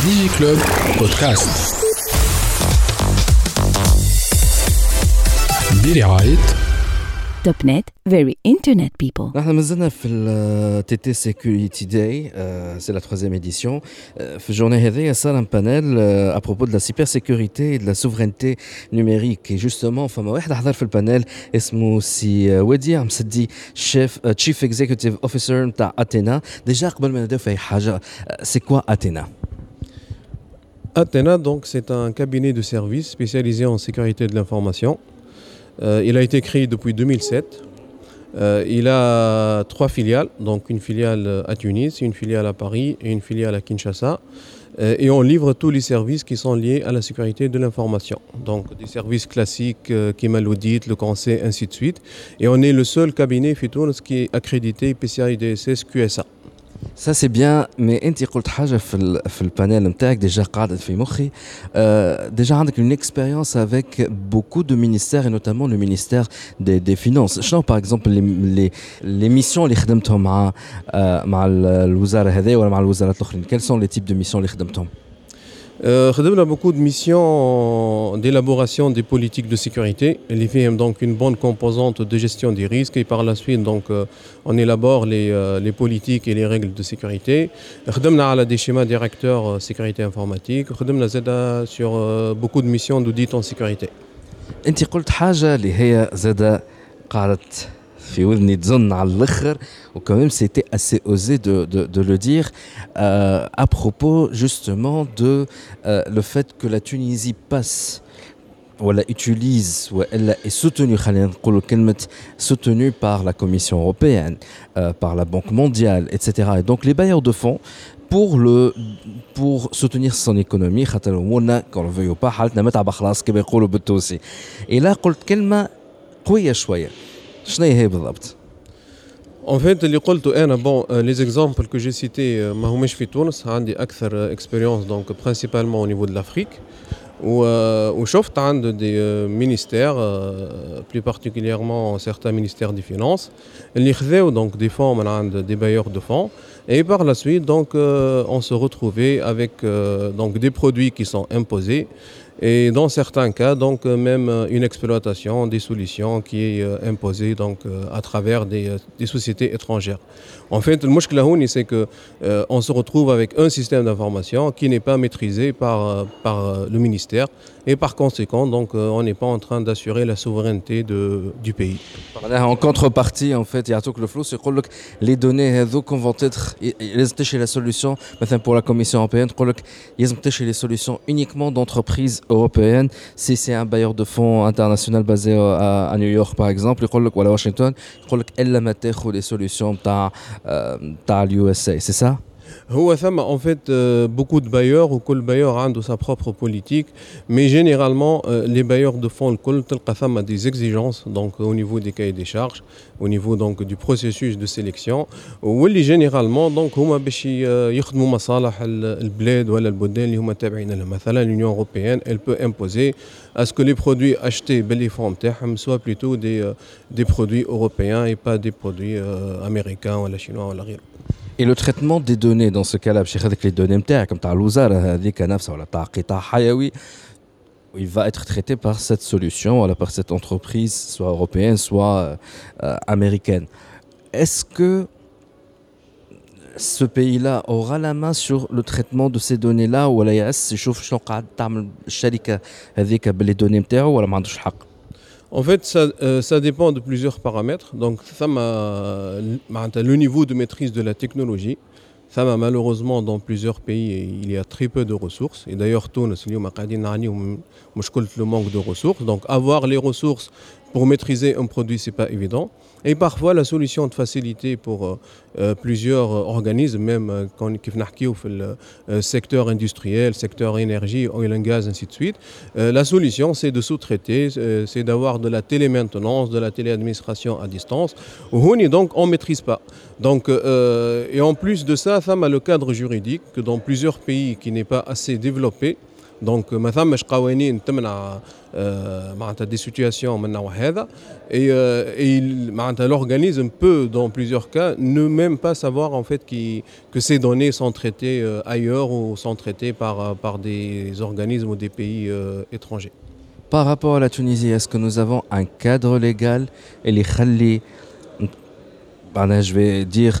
DigiClub بودكاست برعاية توب نت very internet people نحن مازلنا في التي تي سيكوريتي داي سي لا ترويزيام اديسيون في الجورني هذيا صار ان بانيل ابروبو دو لا سيبر سيكوريتي دو لا سوفرينتي نيميريك اي جوستومون فما واحد حضر في البانيل اسمه سي وديع مسدي شيف تشيف اكزيكوتيف اوفيسر نتاع اتينا ديجا قبل ما نبداو في اي حاجه سي كوا Athena, donc, c'est un cabinet de services spécialisé en sécurité de l'information. Euh, il a été créé depuis 2007. Euh, il a trois filiales, donc une filiale à Tunis, une filiale à Paris et une filiale à Kinshasa. Euh, et on livre tous les services qui sont liés à la sécurité de l'information. Donc des services classiques qui l'audit, le conseil, ainsi de suite. Et on est le seul cabinet Fitounes qui est accrédité PCI DSS QSA. Ça c'est bien, mais انت قلت حاجه في ال في البانيل نتاعك ديجا قاعده في مخي ديجا عندك une expérience avec beaucoup de ministères et notamment le ministère des, des finances شنو par exemple les, les, les missions اللي خدمتهم مع مع الوزاره هذه ولا مع الوزارات الاخرين quels sont les types de missions اللي خدمتهم euh, a beaucoup de missions d'élaboration des politiques de sécurité. Elle fait donc une bonne composante de gestion des risques et par la suite donc euh, on élabore les, euh, les, politiques et les règles de sécurité. On a des schémas directeurs sécurité informatique. On a sur beaucoup de missions d'audit en sécurité. انت قلت حاجه اللي هي زاد قعدت في ودني تزن على الاخر وكمان c'était assez osé de, de, de le dire euh, à propos justement de euh, le fait que la Tunisie passe ولا utilise ولا est soutenue خلينا نقول كلمة soutenue par la Commission européenne euh, par la Banque mondiale etc et donc les bailleurs de fonds pour le pour soutenir son économie خاطر امورنا كون فيو با حالتنا متعبه خلاص كما يقولوا بالتونسي et là قلت كلمه قويه شويه شنو هي بالضبط En fait, اللي قلته انا bon euh, les exemples que j'ai cités euh, ما هماش في تونس عندي اكثر expérience donc principalement au niveau de l'Afrique وشفت عند des euh, ministères plus particulièrement certains ministères des finances اللي خذاو donc des fonds من عند des bailleurs de fonds et par la suite donc on se retrouvait avec donc des produits qui sont imposés et dans certains cas, donc euh, même euh, une exploitation des solutions qui est euh, imposée donc à travers des, sociétés étrangères. En fait, le c'est que on se retrouve avec un système d'information qui n'est pas maîtrisé par, par le ministère et par conséquent, donc, on n'est pas en train d'assurer la souveraineté de, du pays. En contrepartie, en fait, il y a tout le flou, c'est que les données vont être chez la solution, pour la Commission européenne, ils sont chez les solutions uniquement d'entreprises européenne, si c'est un bailleur de fonds international basé à, à New York par exemple, ou à Washington, il a les solutions de l'USA, c'est ça? هو ثم en fait euh, beaucoup de bailleurs وكل bailleur عنده sa propre politique mais généralement euh, les bailleurs de fonds الكل تلقى ثم des exigences donc au niveau des cahiers des charges au niveau donc du processus de sélection واللي généralement donc هما باش يخدموا مصالح البلاد ولا البلدان اللي هما تابعين لها مثلا l'Union européenne elle peut imposer à ce que les produits achetés باللي fonds نتاعهم soient plutôt des des produits européens et pas des produits américains ولا chinois ولا غيره Et le traitement des données dans ce cas-là, avec les données comme ta il va être traité par cette solution, par cette entreprise, soit européenne, soit euh, américaine. Est-ce que ce pays-là aura la main sur le traitement de ces données-là ou la يعس يشوف شنو قاعد تعمل الشركه هذيك باللي دوني نتاعو ولا ما عندوش حق en fait, ça, euh, ça, dépend de plusieurs paramètres. Donc, ça le niveau de maîtrise de la technologie. Ça, malheureusement, dans plusieurs pays, il y a très peu de ressources. Et d'ailleurs, tout le manque de ressources. Donc, avoir les ressources pour maîtriser un produit, c'est pas évident. Et parfois, la solution de facilité pour euh, euh, plusieurs organismes, même quand le secteur industriel, secteur énergie, oil and gas, ainsi de suite, la solution, c'est de sous-traiter, c'est d'avoir de la télémaintenance, de la téléadministration à distance. Donc, on ne maîtrise pas. Donc, et en plus de ça, ça a le cadre juridique que dans plusieurs pays qui n'est pas assez développé, دونك ما ثمش قوانين تمنع آه، معناتها دي سيتوياسيون من النوع هذا et, euh, et il- معناتها l'organisme peut dans plusieurs cas ne même pas savoir en fait qui, que ces données sont traitées euh, ailleurs ou sont traitées par, euh, par des organismes ou des pays euh, étrangers. Par rapport à la Tunisie, est-ce que nous avons un cadre légal et les khali معناها je vais dire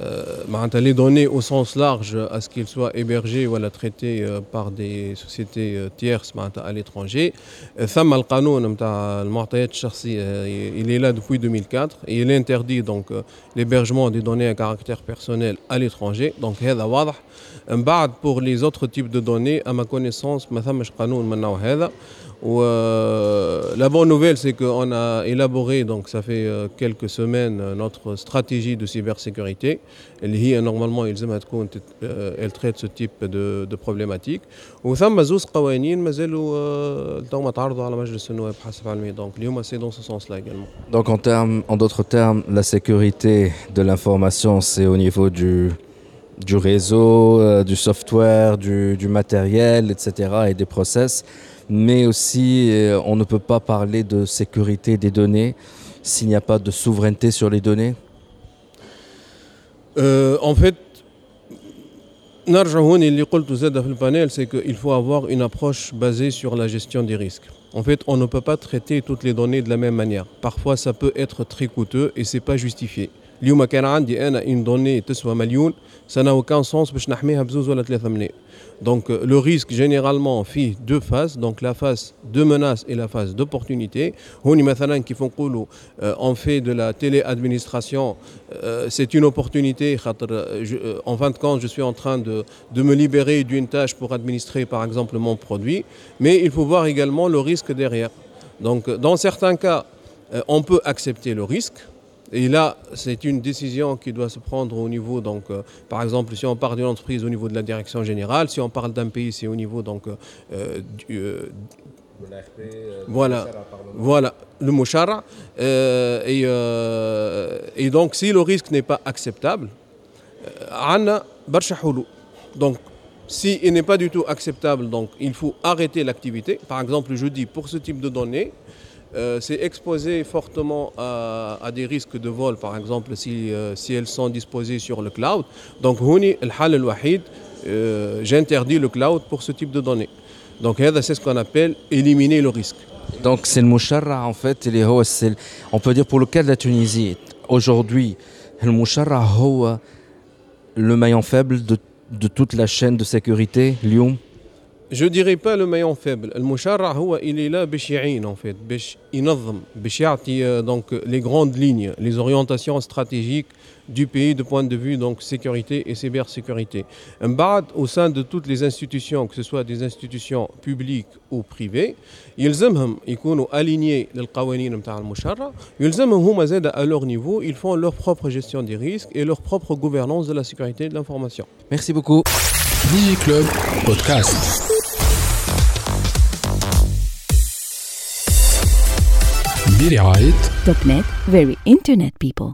Euh, les données au sens large, à ce qu'ils soient hébergés ou à euh, par des sociétés euh, tierces à l'étranger. Il est là depuis 2004 et il interdit donc l'hébergement des données à caractère personnel à l'étranger. Donc, pour les autres types de données, à ma connaissance, ثمش قانون من النوع هذا و euh, la bonne nouvelle, c'est qu'on a élaboré, donc ça fait euh, quelques semaines, euh, notre stratégie de cybersécurité. اللي هي normalement يلزمها تكون تت- euh, elle traite ce type de, de problématiques. وثم زوز قوانين مازالوا آه، توما تعرضوا على مجلس النواب حسب علمي دونك اليوم c'est dans ce sens-là également. Donc en, termes, en d'autres termes, la sécurité de l'information, c'est au niveau du, du réseau, euh, du software, du, du matériel, etc. et des process. Mais aussi, euh, on ne peut pas parler de sécurité des données s'il n'y a pas de souveraineté sur les données. Euh, en fait, نرجع هوني اللي قلته زاد في البانيل c'est qu'il faut avoir une approche basée sur la gestion des risques. En fait, on ne peut pas traiter toutes les données de la même manière. Parfois, ça peut être très coûteux et c'est pas justifié. اليوم كان عندي انا une donnée تسوى مليون ça n'a aucun sens باش نحميها بزوز ولا ثلاثة ملايين. Donc euh, le risque généralement fait deux phases, donc la phase de menace et la phase d'opportunité. هوني مثلا كيف نقولوا euh, on fait de la télé-administration, euh, c'est une opportunité. خاطر, euh, je- euh, en fin de compte, je suis en train de, de me libérer d'une tâche pour administrer par exemple mon produit, mais il faut voir également le risque derrière. Donc euh, dans certains cas, euh, on peut accepter le risque. Et là, c'est une décision qui doit se prendre au niveau, donc, euh, par exemple, si on parle d'une entreprise au niveau de la direction générale, si on parle d'un pays, c'est au niveau donc, euh, euh du, euh, voilà, voilà, le mouchara. Et, donc, si le risque n'est pas acceptable, Donc, s'il si n'est pas du tout acceptable, donc, il faut arrêter l'activité. Par exemple, je dis, pour ce type de données, euh, c'est exposé fortement à, des risques de vol, par exemple, si, euh, si elles sont disposées sur le cloud. Donc, euh, j'interdis le cloud pour ce type de données. Donc, c'est ce qu'on appelle éliminer le risque. Donc, c'est le moucharra, en fait, les on peut dire pour le cas de la Tunisie, aujourd'hui, le moucharra, le maillon faible de, de, toute la chaîne de sécurité, Lyon Je dirais pas le maillon faible. المشرع هو il est là باش يعين en fait, باش ينظم, باش يعطي euh, donc les grandes lignes, les orientations stratégiques du pays de point de vue donc sécurité et cybersécurité. من بعد au sein de toutes les institutions, que ce soit des institutions publiques ou privées, يلزمهم يكونوا alignés للقوانين نتاع المشرع، يلزمهم هما زاد à leur niveau, ils font leur propre gestion des risques et leur propre gouvernance de la sécurité et de l'information. Merci beaucoup. DigiClub Podcast. Media .NET, very internet people.